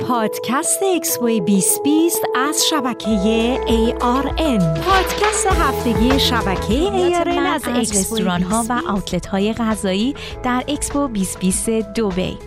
پادکست اکسپو 2020 از شبکه ARN پادکست هفتگی شبکه ARN از رستوران ها و outlet های غذایی در اکسپو 2020 دوبی.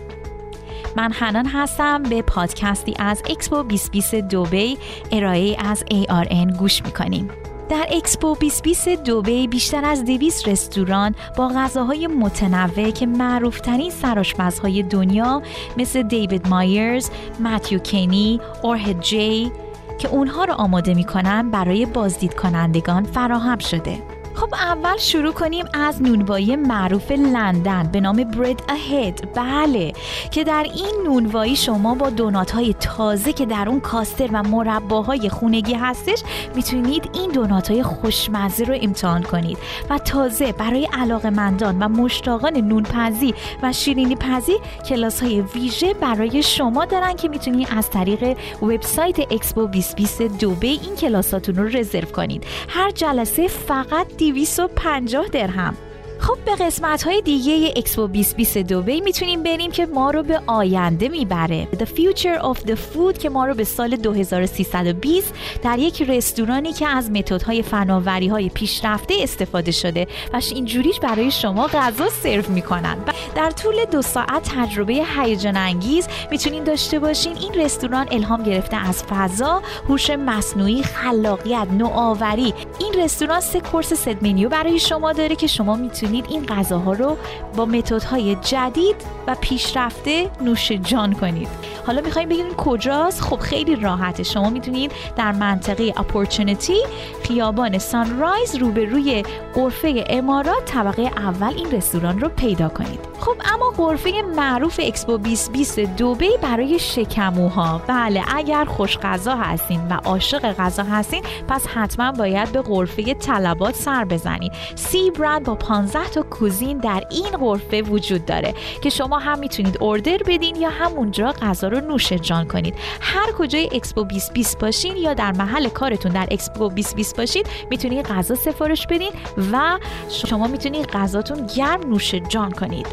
من حنان هستم به پادکستی از اکسپو 2020 دوبی ارائه از ARN گوش می‌کنیم. در اکسپو 2020 دوبی بیشتر از 200 رستوران با غذاهای متنوع که معروفترین سرآشپزهای دنیا مثل دیوید مایرز، متیو کنی، اورهد جی که اونها رو آماده می‌کنن برای بازدید کنندگان فراهم شده. خب اول شروع کنیم از نونوایی معروف لندن به نام برید اهد. بله که در این نونوایی شما با دونات های تازه که در اون کاستر و مرباهای خونگی هستش می‌تونید این دونات های خوشمزه رو امتحان کنید و تازه برای مندان و مشتاقان نون‌پزی و شیرینی پزی کلاس های ویژه برای شما دارن که می‌تونید از طریق وبسایت اکسپو 2020 دوبی این کلاساتون رو رزرو کنید. هر جلسه فقط 250 درهم. خب به قسمت های دیگه اکسپو 2020 دوبی می‌تونیم بریم که ما رو به آینده می‌بره. The Future of the Food که ما رو به سال 2320 در یک رستورانی که از متدهای فناوری های پیشرفته استفاده شده و اینجوریش برای شما غذا سرو می‌کنن. در طول دو ساعت تجربه هیجان انگیز می‌تونین داشته باشین. این رستوران الهام گرفته از فضا هوش مصنوعی خلاقیت نوآوری. این رستوران سه کورس ست منیو برای شما داره که شما می‌تونید این غذاها رو با متدهای جدید و پیشرفته نوش جان کنید. حالا می‌خوایم بگیم کجاست. خب خیلی راحته. شما می‌تونید در منطقه اپورتونیتی خیابان سانرایز روبروی غرفه امارات طبقه اول این رستوران رو پیدا کنید. خب اما غرفه معروف اکسپو 2020 دوبی برای شکموها. بله اگر خوش غذا هستین و عاشق غذا هستین پس حتما باید به غرفه طلبات سر بزنید سی برند با 15 تا cuisine در این غرفه وجود داره که شما هم می‌تونید order بدین یا همونجا غذا رو نوش جان کنید. هر کجای اکسپو 2020 باشین یا در محل کارتون در اکسپو 2020 باشید می‌تونید غذا سفارش بدین و شما می‌تونید غذاتون گرم نوش جان کنید.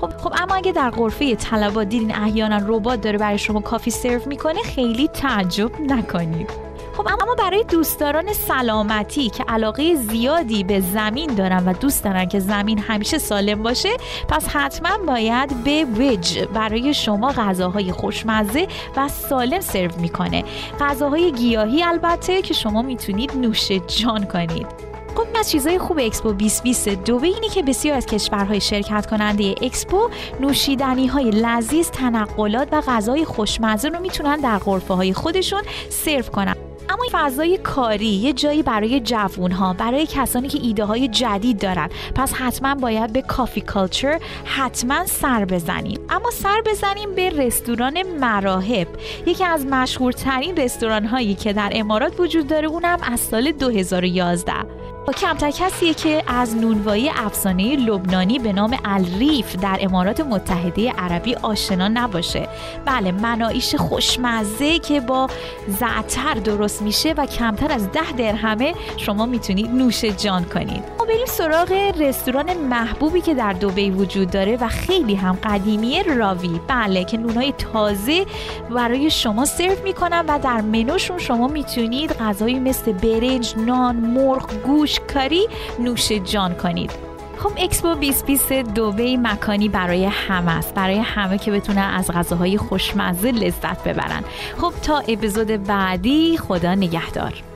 خب خب اما اگه در غرفه طلبات دیدین احیانا ربات داره برای شما coffee سرو می‌کنه خیلی تعجب نکنید. خب اما برای دوستداران سلامتی که علاقه زیادی به زمین دارن و دوست دارن که زمین همیشه سالم باشه پس حتما باید به وج برای شما غذاهای خوشمزه و سالم سرو می‌کنه. غذاهای گیاهی البته که شما می‌تونید نوش جان کنید. خب از چیزای خوب اکسپو 2020 دوبی اینه که بسیار از کشورهای شرکت کننده اکسپو نوشیدنی های لذیذ تنقلات و غذای خوشمزه رو می‌تونن در غرفه های خودشون سرو کنن. فضای کاری یه جایی برای جوون ها برای کسانی که ایده های جدید دارن. پس حتما باید به Coffee Culture حتما سر بزنیم. اما سر بزنیم به رستوران مراهب. یکی از مشهورترین رستوران هایی که در امارات وجود داره اونم از سال 2011 کمتر کسیه که از نونوایی افسانه لبنانی به نام الریف در امارات متحده عربی آشنا نباشه. بله منایش خوشمزه که با زعتر درست میشه و کمتر از ده درهمه شما می‌تونید نوش جان کنید. ما بریم سراغ رستوران محبوبی که در دوبی وجود داره و خیلی هم قدیمیه راوی. بله که نونهای تازه برای شما سرو می‌کنن و در منوشون شما می‌تونید غذایی مثل برنج، نان، مرغ، گوش کاری نوش جان کنید. خب اکسپو 2020 دوبه مکانی برای همه است. برای همه که بتونن از غذاهای خوشمزه لذت ببرن. خب تا اپیزود بعدی خدا نگهدار.